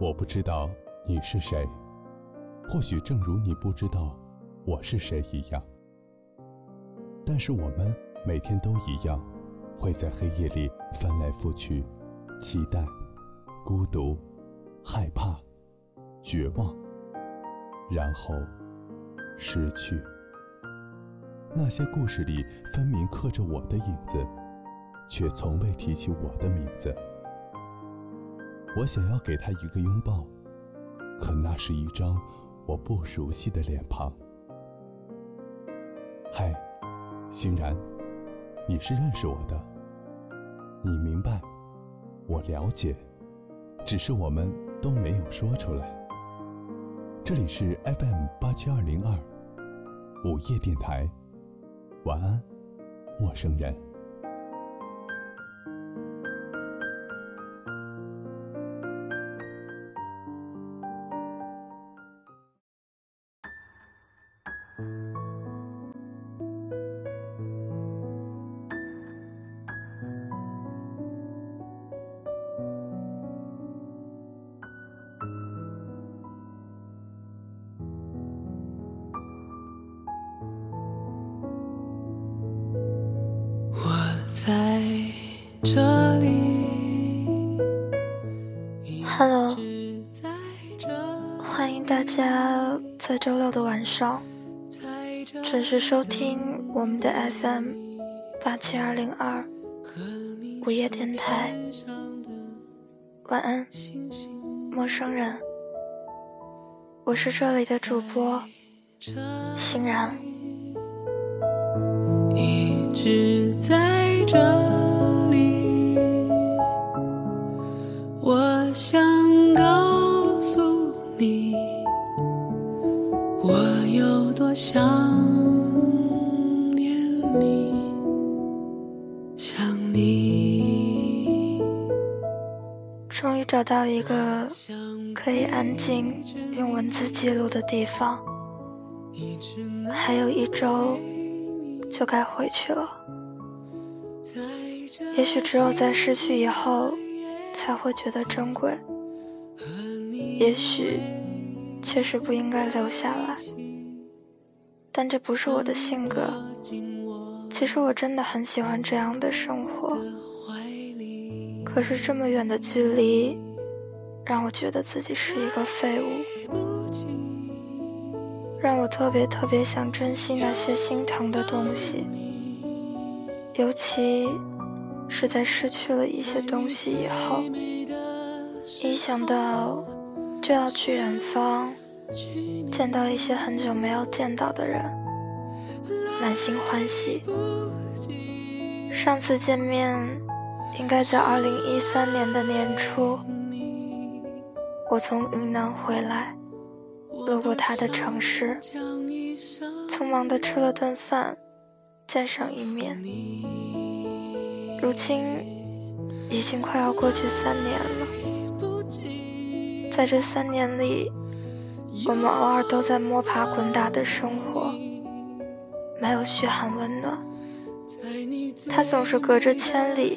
我不知道你是谁，或许正如你不知道我是谁一样。但是我们每天都一样，会在黑夜里翻来覆去，期待、孤独、害怕、绝望，然后失去。那些故事里分明刻着我的影子，却从未提起我的名字。我想要给他一个拥抱，可那是一张我不熟悉的脸庞。嗨，欣然，你是认识我的，你明白，我了解，只是我们都没有说出来。这里是 FM 八七二零二午夜电台，晚安，陌生人。周六的晚上准时收听我们的 FM 八七二零二午夜电台。晚安，陌生人。我是这里的主播欣然。一直在。这找到一个可以安静用文字记录的地方，还有一周就该回去了。也许只有在失去以后，才会觉得珍贵。也许确实不应该留下来，但这不是我的性格。其实我真的很喜欢这样的生活，可是这么远的距离，让我觉得自己是一个废物，让我特别特别想珍惜那些心疼的东西，尤其。是在失去了一些东西以后，一想到就要去远方，见到一些很久没有见到的人，满心欢喜。上次见面应该在二零一三年的年初，我从云南回来，路过他的城市，匆忙的吃了顿饭，见上一面。如今已经快要过去三年了，在这三年里，我们偶尔都在摸爬滚打的生活，没有嘘寒问暖。他总是隔着千里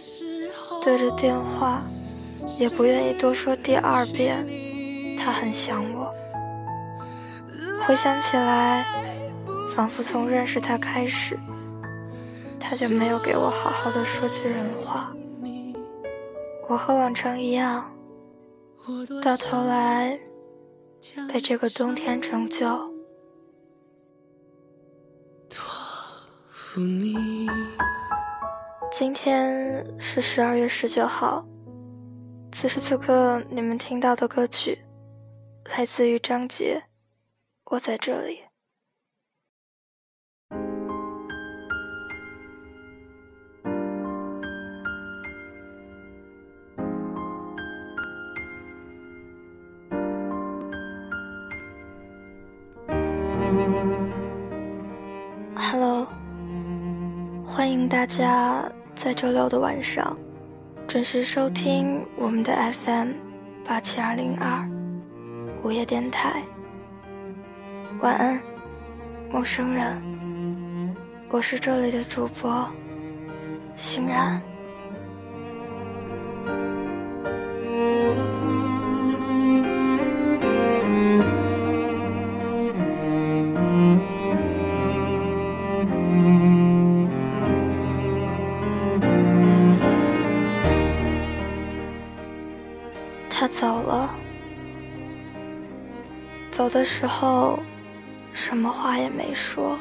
对着电话，也不愿意多说第二遍，他很想我。回想起来，仿佛从认识他开始。他就没有给我好好的说句人话，我和往常一样，到头来被这个冬天拯救。托付你今天是十二月十九号，此时此刻你们听到的歌曲来自于张杰，我在这里。Hello，欢迎大家在周六的晚上准时收听我们的 FM 八七二零二午夜电台。晚安，陌生人。我是这里的主播欣然。走了，走的时候，什么话也没说。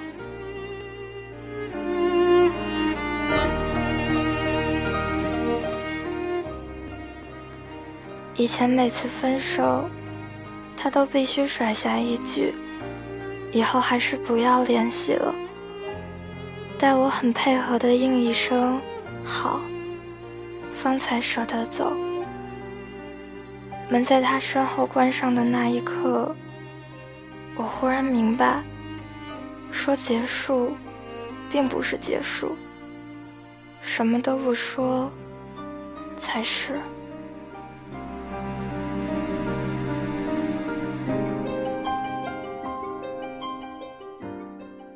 以前每次分手，他都必须甩下一句：“以后还是不要联系了。”待我很配合的应一声“好”，方才舍得走。门在他身后关上的那一刻，我忽然明白，说结束，并不是结束，什么都不说，才是。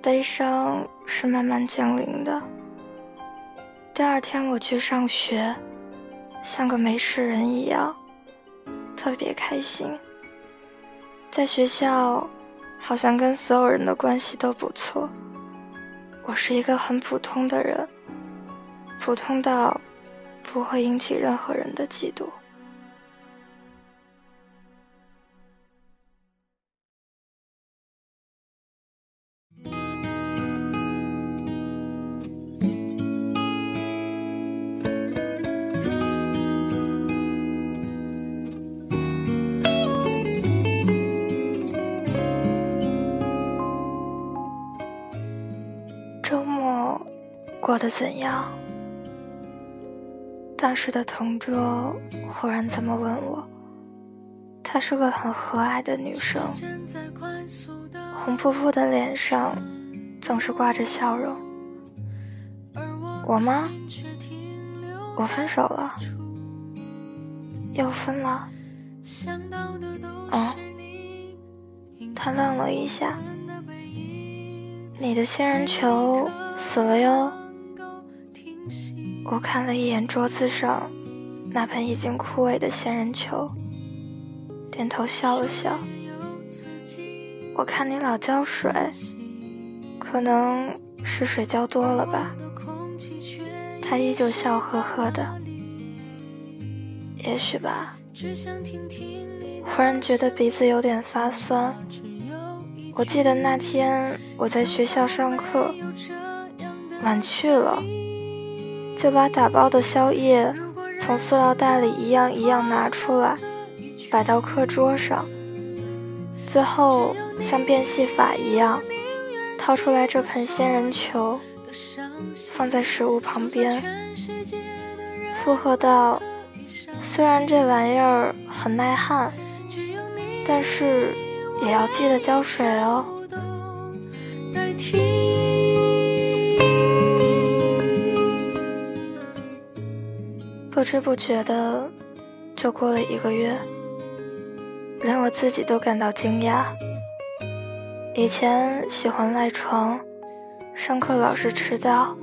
悲伤是慢慢降临的。第二天我去上学，像个没事人一样，特别开心。在学校，好像跟所有人的关系都不错。我是一个很普通的人，普通到不会引起任何人的嫉妒。过得怎样？当时的同桌忽然这么问我。她是个很和蔼的女生，红扑扑的脸上总是挂着笑容。我吗？我分手了，又分了。哦，他愣了一下。你的仙人球死了哟。我看了一眼桌子上那盆已经枯萎的仙人球，点头笑了笑。我看你老浇水，可能是水浇多了吧。他依旧笑呵呵的。也许吧。忽然觉得鼻子有点发酸。我记得那天我在学校上课，晚去了。就把打包的宵夜从塑料袋里一样一样拿出来，摆到课桌上。最后像变戏法一样，掏出来这盆仙人球，放在食物旁边，附和道：“虽然这玩意儿很耐旱，但是也要记得浇水哦。”不知不觉的，就过了一个月，连我自己都感到惊讶。以前喜欢赖床，上课老是迟到，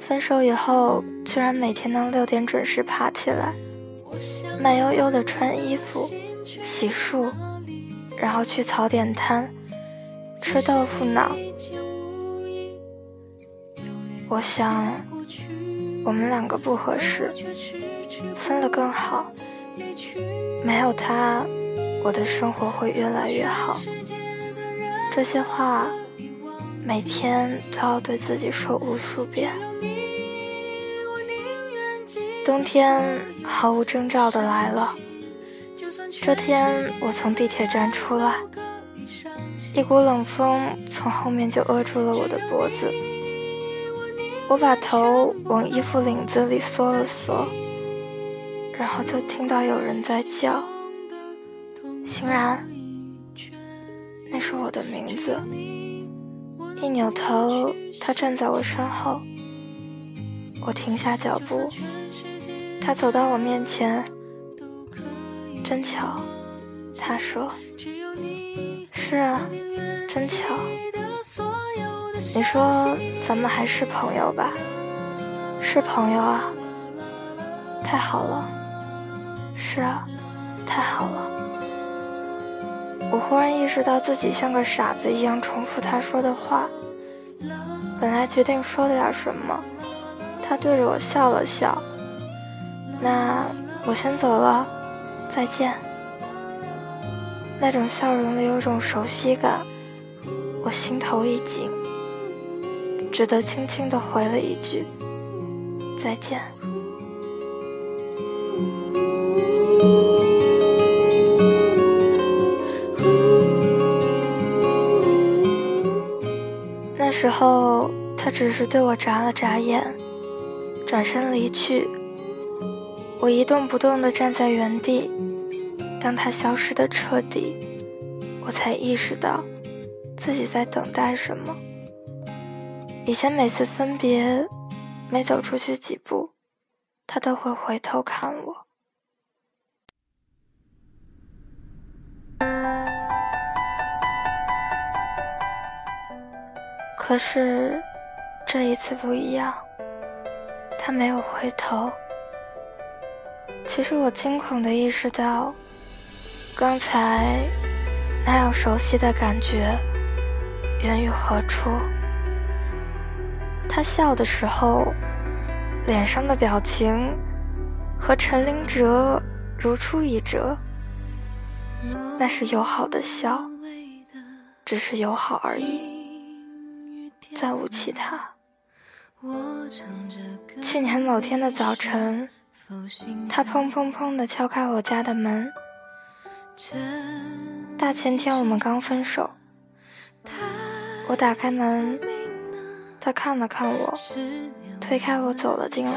分手以后居然每天能六点准时爬起来，慢悠悠的穿衣服、洗漱，然后去草点摊吃豆腐脑。我想。我们两个不合适，分了更好。没有他，我的生活会越来越好。这些话，每天都要对自己说无数遍。冬天毫无征兆的来了。这天，我从地铁站出来，一股冷风从后面就扼住了我的脖子。我把头往衣服领子里缩了缩，然后就听到有人在叫：“欣然。”那是我的名字。一扭头，他站在我身后。我停下脚步，他走到我面前。真巧，他说：“是啊，真巧。”你说咱们还是朋友吧？是朋友啊，太好了。是啊，太好了。我忽然意识到自己像个傻子一样重复他说的话。本来决定说点什么，他对着我笑了笑。那我先走了，再见。那种笑容里有种熟悉感，我心头一紧，只得轻轻的回了一句：“再见。”那时候，他只是对我眨了眨眼，转身离去。我一动不动的站在原地。当他消失的彻底，我才意识到自己在等待什么。以前每次分别，每走出去几步，他都会回头看我。可是这一次不一样，他没有回头。其实我惊恐的意识到。刚才那样熟悉的感觉源于何处？他笑的时候，脸上的表情和陈林哲如出一辙。那是友好的笑，只是友好而已，再无其他。去年某天的早晨，他砰砰砰地敲开我家的门。大前天我们刚分手，我打开门，他看了看我，推开我走了进来，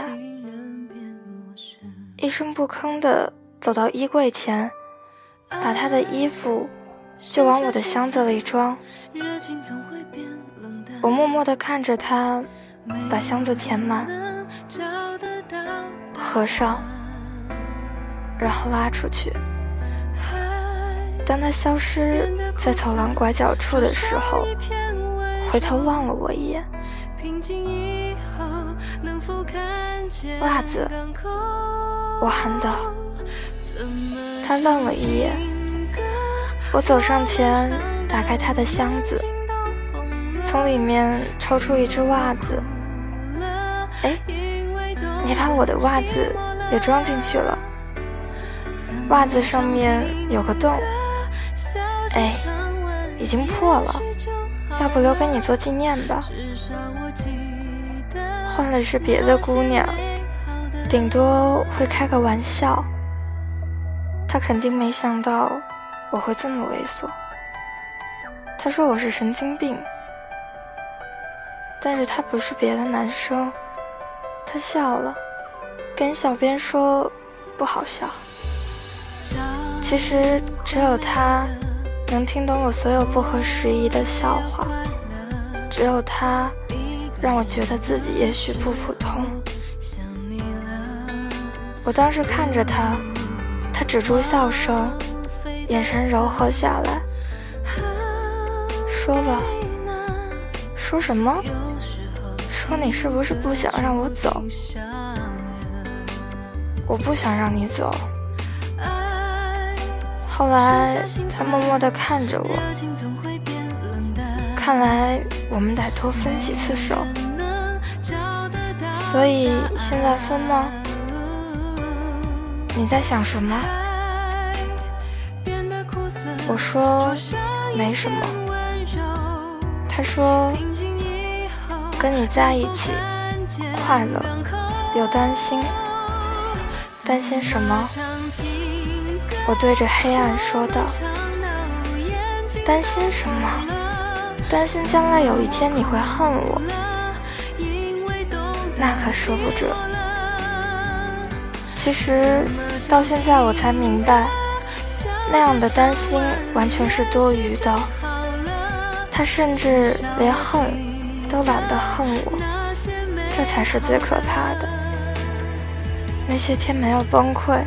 一声不吭的走到衣柜前，把他的衣服就往我的箱子里装。我默默的看着他把箱子填满，合上，然后拉出去。当他消失在走廊拐角处的时候，回头望了我一眼。平静以后能否看见袜子，我喊道。他愣了一眼。我走上前，打开他的箱子，从里面抽出一只袜子。哎，你把我的袜子也装进去了。袜子上面有个洞。哎，已经破了，要不留给你做纪念吧。换了是别的姑娘，顶多会开个玩笑。他肯定没想到我会这么猥琐。他说我是神经病，但是他不是别的男生。他笑了，边笑边说不好笑。其实只有他。能听懂我所有不合时宜的笑话，只有他让我觉得自己也许不普通。我当时看着他，他止住笑声，眼神柔和下来，说吧，说什么？说你是不是不想让我走？我不想让你走。后来，他默默地看着我。看来我们得多分几次手。所以现在分吗？你在想什么？我说没什么。他说跟你在一起快乐又担心，担心什么？我对着黑暗说道：“担心什么？担心将来有一天你会恨我？那可说不准。其实到现在我才明白，那样的担心完全是多余的。他甚至连恨都懒得恨我，这才是最可怕的。那些天没有崩溃。”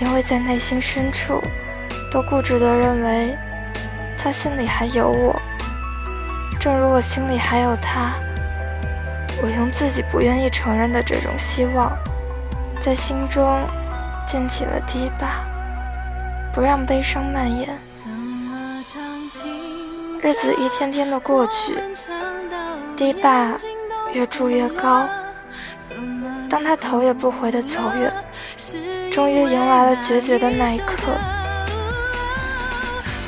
因为在内心深处，都固执地认为他心里还有我，正如我心里还有他。我用自己不愿意承认的这种希望，在心中建起了堤坝，不让悲伤蔓延。日子一天天的过去，堤坝越筑越高。当他头也不回地走远，终于迎来了决绝的那一刻。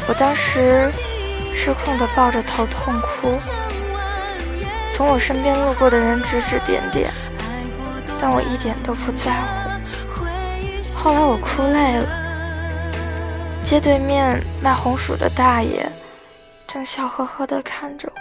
我当时失控地抱着头痛哭，从我身边路过的人指指点点，但我一点都不在乎。后来我哭累了，街对面卖红薯的大爷正笑呵呵地看着我。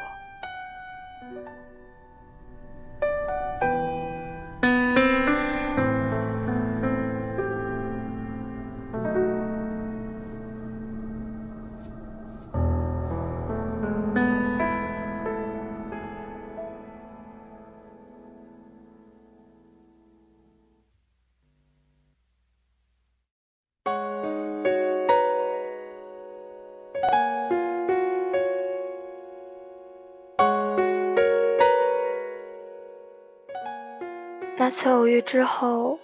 那次偶遇之后，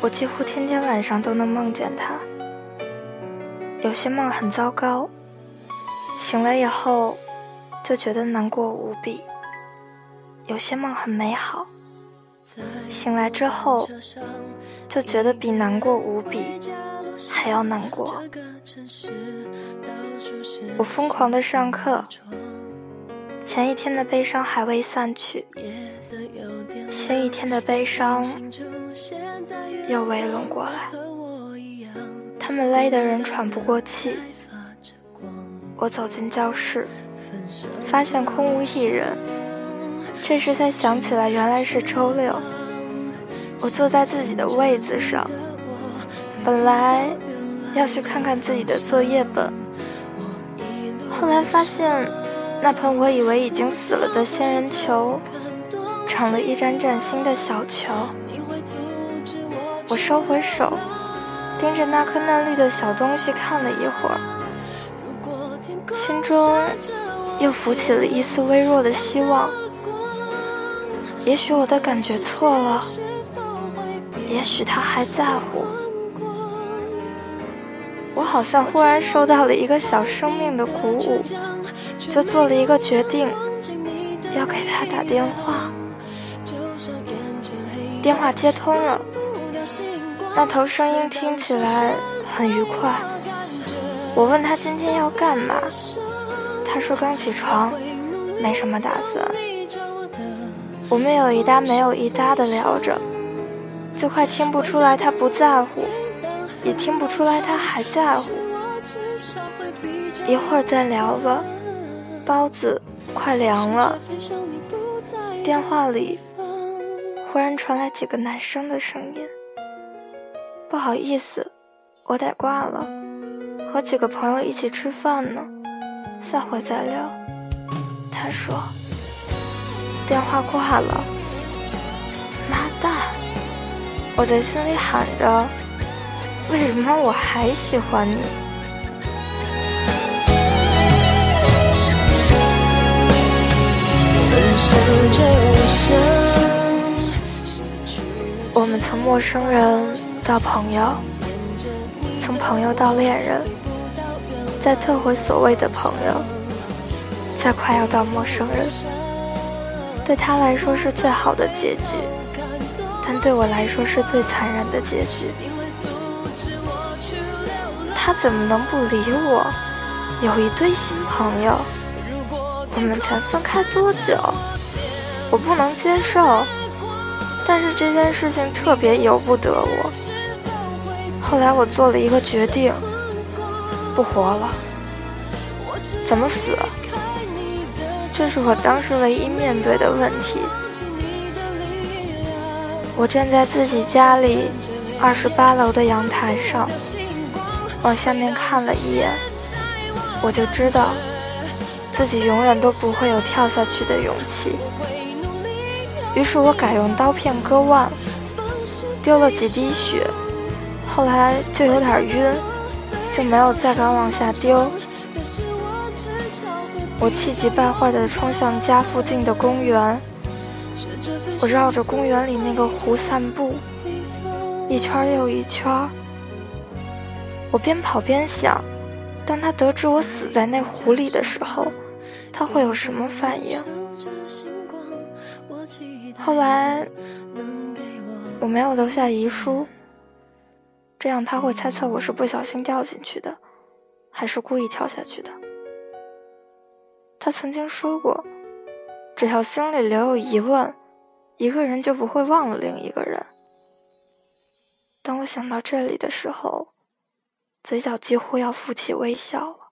我几乎天天晚上都能梦见他。有些梦很糟糕，醒来以后就觉得难过无比；有些梦很美好，醒来之后就觉得比难过无比还要难过。我疯狂的上课。前一天的悲伤还未散去，新一天的悲伤又围拢过来。他们累得人喘不过气。我走进教室，发现空无一人。这时才想起来，原来是周六。我坐在自己的位子上，本来要去看看自己的作业本，后来发现。那盆我以为已经死了的仙人球，长了一盏盏新的小球。我收回手，盯着那颗嫩绿的小东西看了一会儿，心中又浮起了一丝微弱的希望。也许我的感觉错了，也许他还在乎。我好像忽然受到了一个小生命的鼓舞。就做了一个决定，要给他打电话。电话接通了，那头声音听起来很愉快。我问他今天要干嘛，他说刚起床，没什么打算。我们有一搭没有一搭的聊着，就快听不出来他不在乎，也听不出来他还在乎。一会儿再聊吧。包子快凉了。电话里忽然传来几个男生的声音：“不好意思，我得挂了，和几个朋友一起吃饭呢，下回再聊。”他说。电话挂了。妈蛋！我在心里喊着：“为什么我还喜欢你？”我们从陌生人到朋友，从朋友到恋人，再退回所谓的朋友，再快要到陌生人。对他来说是最好的结局，但对我来说是最残忍的结局。他怎么能不理我？有一堆新朋友。我们才分开多久？我不能接受，但是这件事情特别由不得我。后来我做了一个决定，不活了。怎么死？这是我当时唯一面对的问题。我站在自己家里二十八楼的阳台上，往下面看了一眼，我就知道。自己永远都不会有跳下去的勇气，于是我改用刀片割腕，丢了几滴血，后来就有点晕，就没有再敢往下丢。我气急败坏地冲向家附近的公园，我绕着公园里那个湖散步，一圈又一圈。我边跑边想，当他得知我死在那湖里的时候。他会有什么反应？后来我没有留下遗书，这样他会猜测我是不小心掉进去的，还是故意跳下去的。他曾经说过，只要心里留有疑问，一个人就不会忘了另一个人。当我想到这里的时候，嘴角几乎要浮起微笑了。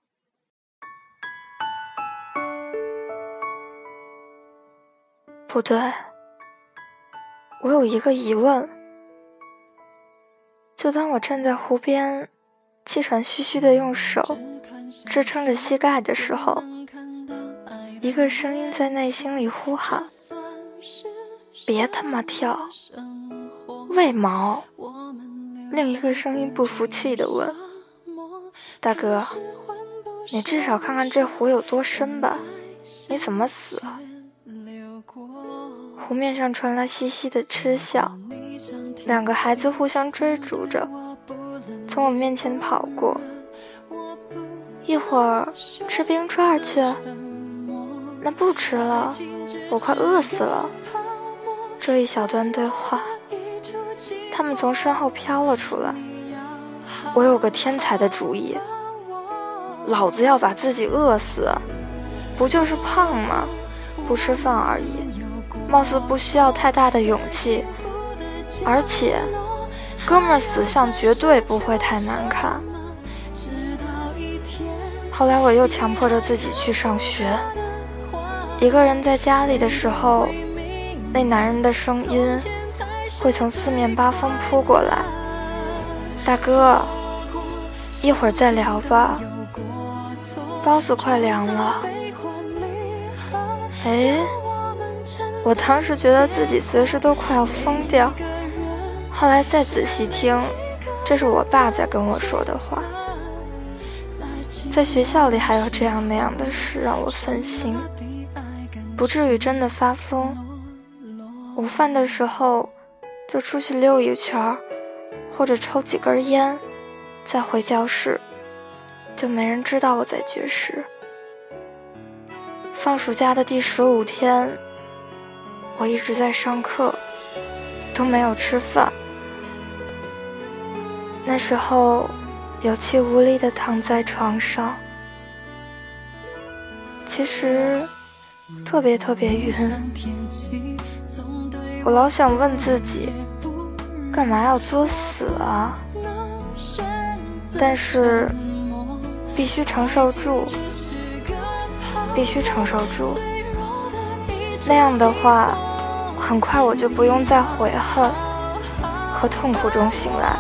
不对，我有一个疑问。就当我站在湖边，气喘吁吁的用手支撑着膝盖的时候，一个声音在内心里呼喊：“别他妈跳，为毛？”另一个声音不服气的问：“大哥，你至少看看这湖有多深吧？你怎么死？”湖面上传来嘻嘻的嗤笑，两个孩子互相追逐着，从我面前跑过。一会儿吃冰串去，那不吃了，我快饿死了。这一小段对话，他们从身后飘了出来。我有个天才的主意，老子要把自己饿死，不就是胖吗？不吃饭而已。貌似不需要太大的勇气，而且，哥们儿死相绝对不会太难看。后来我又强迫着自己去上学。一个人在家里的时候，那男人的声音会从四面八方扑过来：“大哥，一会儿再聊吧，包子快凉了。”哎。我当时觉得自己随时都快要疯掉，后来再仔细听，这是我爸在跟我说的话。在学校里还有这样那样的事让我分心，不至于真的发疯。午饭的时候就出去溜一圈，或者抽几根烟，再回教室，就没人知道我在绝食。放暑假的第十五天。我一直在上课，都没有吃饭。那时候，有气无力的躺在床上，其实特别特别晕。我老想问自己，干嘛要作死啊？但是必须承受住，必须承受住。那样的话，很快我就不用再悔恨和痛苦中醒来，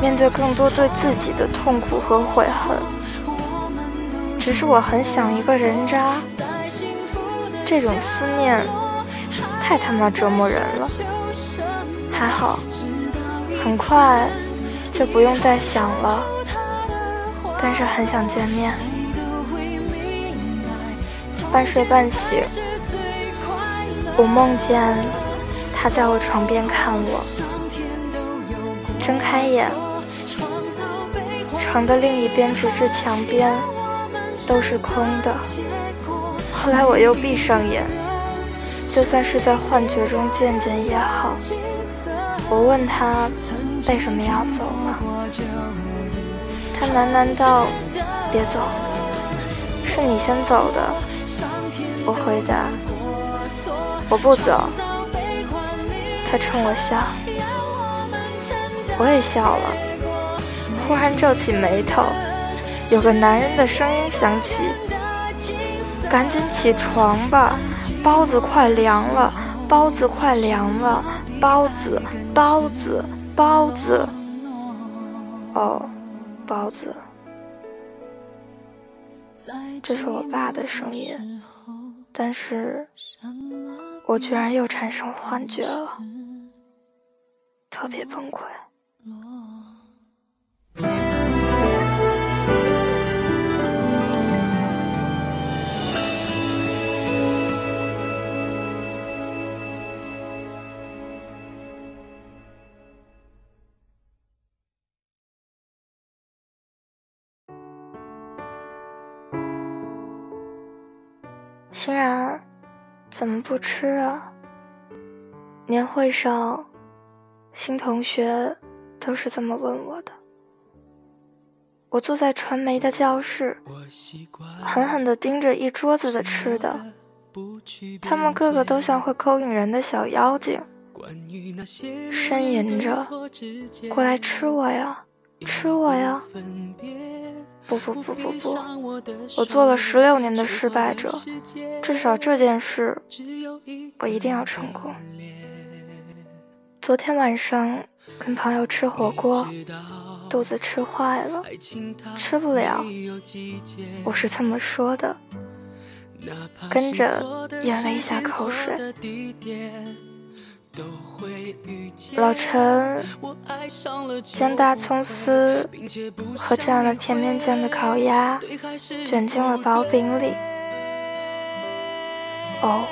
面对更多对自己的痛苦和悔恨。只是我很想一个人渣，这种思念太他妈折磨人了。还好，很快就不用再想了，但是很想见面。半睡半醒。我梦见他在我床边看我，睁开眼，床的另一边直至墙边都是空的。后来我又闭上眼，就算是在幻觉中见见也好。我问他为什么要走吗？他喃喃道：“别走，是你先走的。”我回答。我不走，他冲我笑，我也笑了，忽然皱起眉头，有个男人的声音响起：“赶紧起床吧，包子快凉了，包子快凉了，包子，包子，包子。”哦，包子，这是我爸的声音，但是。我居然又产生幻觉了，特别崩溃。欣然。怎么不吃啊？年会上，新同学都是这么问我的。我坐在传媒的教室，狠狠地盯着一桌子的吃的，他们个个都像会勾引人的小妖精，呻吟着：“过来吃我呀，吃我呀！”不不不不不，我做了十六年的失败者，至少这件事我一定要成功。昨天晚上跟朋友吃火锅。肚子吃坏了，吃不了，我是这么说的，跟着咽了一下口水。老陈将大葱丝和蘸了甜面酱的烤鸭卷进了薄饼里。哦，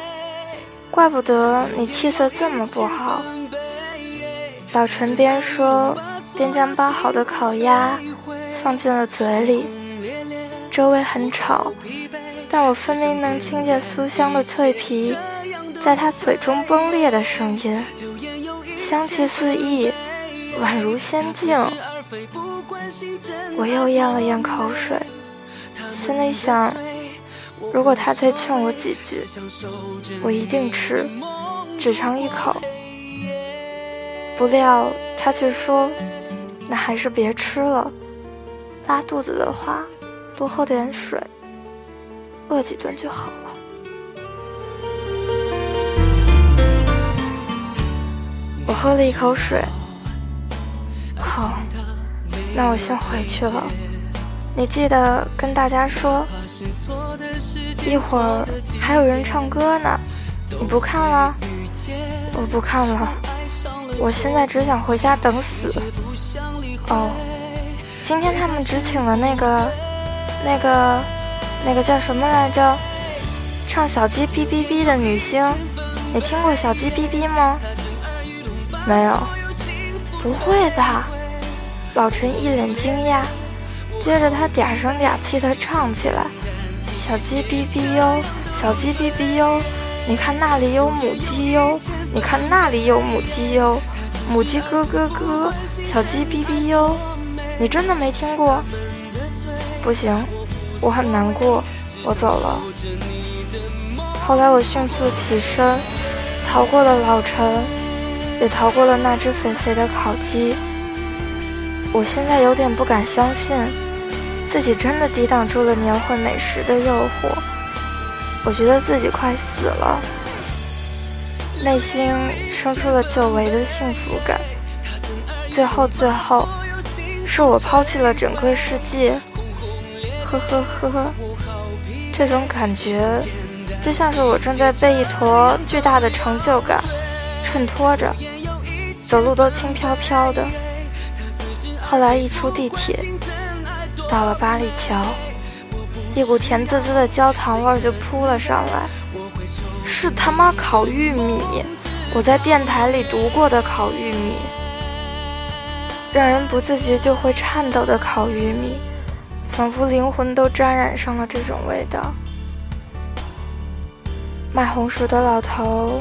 怪不得你气色这么不好。老陈边说。边将包好的烤鸭放进了嘴里，周围很吵，但我分明能听见酥香的脆皮在他嘴中崩裂的声音，香气四溢，宛如仙境。我又咽了咽口水，心里想：如果他再劝我几句，我一定吃，只尝一口。不料他却说。那还是别吃了，拉肚子的话，多喝点水，饿几顿就好我喝了一口水，好，那我先回去了。你记得跟大家说，一会儿还有人唱歌呢，你不看了？我不看了，我现在只想回家等死。哦，今天他们只请了那个、那个、那个叫什么来着？唱小鸡哔哔哔的女星，你听过小鸡哔哔吗？没有？不会吧？老陈一脸惊讶，接着他嗲声嗲气地唱起来：“小鸡哔哔哟，小鸡哔哔哟，你看那里有母鸡哟，你看那里有母鸡哟。”母鸡咯咯咯，小鸡哔哔哟，你真的没听过？不行，我很难过，我走了。后来我迅速起身，逃过了老陈，也逃过了那只肥肥的烤鸡。我现在有点不敢相信，自己真的抵挡住了年会美食的诱惑。我觉得自己快死了。内心生出了久违的幸福感，最后最后，是我抛弃了整个世界，呵呵呵，这种感觉就像是我正在被一坨巨大的成就感衬托着，走路都轻飘飘的。后来一出地铁，到了八里桥，一股甜滋滋的焦糖味就扑了上来。是他妈烤玉米！我在电台里读过的烤玉米，让人不自觉就会颤抖的烤玉米，仿佛灵魂都沾染上了这种味道。卖红薯的老头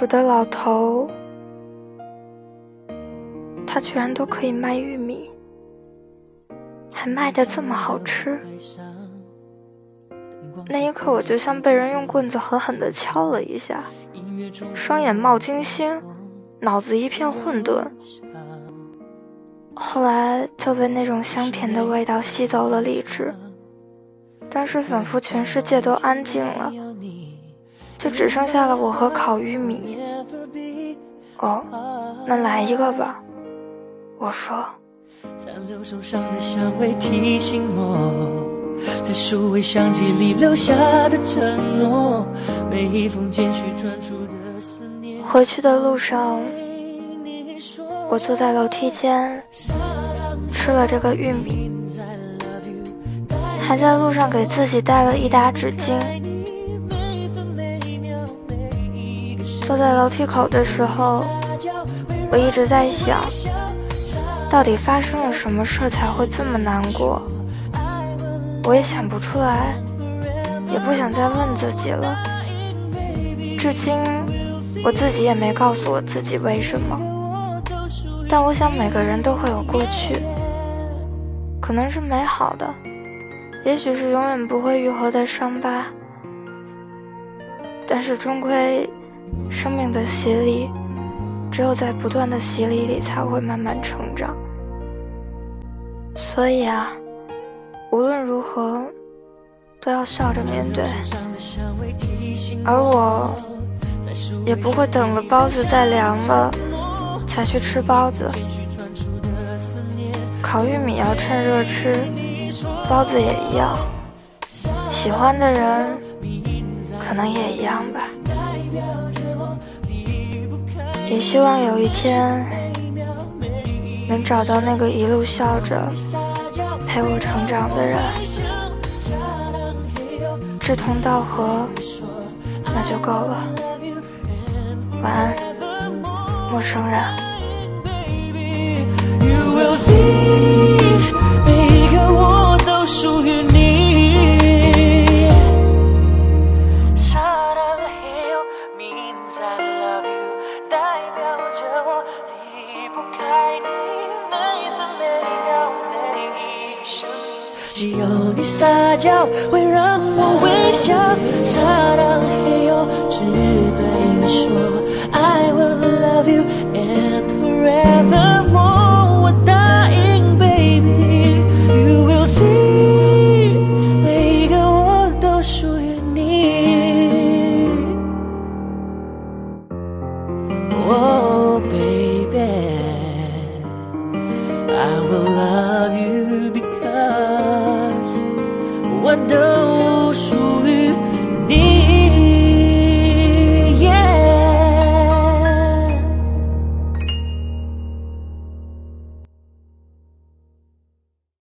卖红薯的老头，他居然都可以卖玉米，还卖的这么好吃。那一刻，我就像被人用棍子狠狠地敲了一下，双眼冒金星，脑子一片混沌。后来就被那种香甜的味道吸走了理智，但是仿佛全世界都安静了，就只剩下了我和烤玉米。哦，那来一个吧，我说。在数位相机里留下的承诺，回去的路上，我坐在楼梯间吃了这个玉米，还在路上给自己带了一沓纸巾。坐在楼梯口的时候，我一直在想，到底发生了什么事才会这么难过？我也想不出来，也不想再问自己了。至今，我自己也没告诉我自己为什么。但我想，每个人都会有过去，可能是美好的，也许是永远不会愈合的伤疤。但是，终归。生命的洗礼，只有在不断的洗礼里才会慢慢成长。所以啊，无论如何，都要笑着面对。而我，也不会等了包子再凉了，才去吃包子。烤玉米要趁热吃，包子也一样。喜欢的人，可能也一样吧。也希望有一天能找到那个一路笑着陪我成长的人，志同道合，那就够了。晚安，陌生人。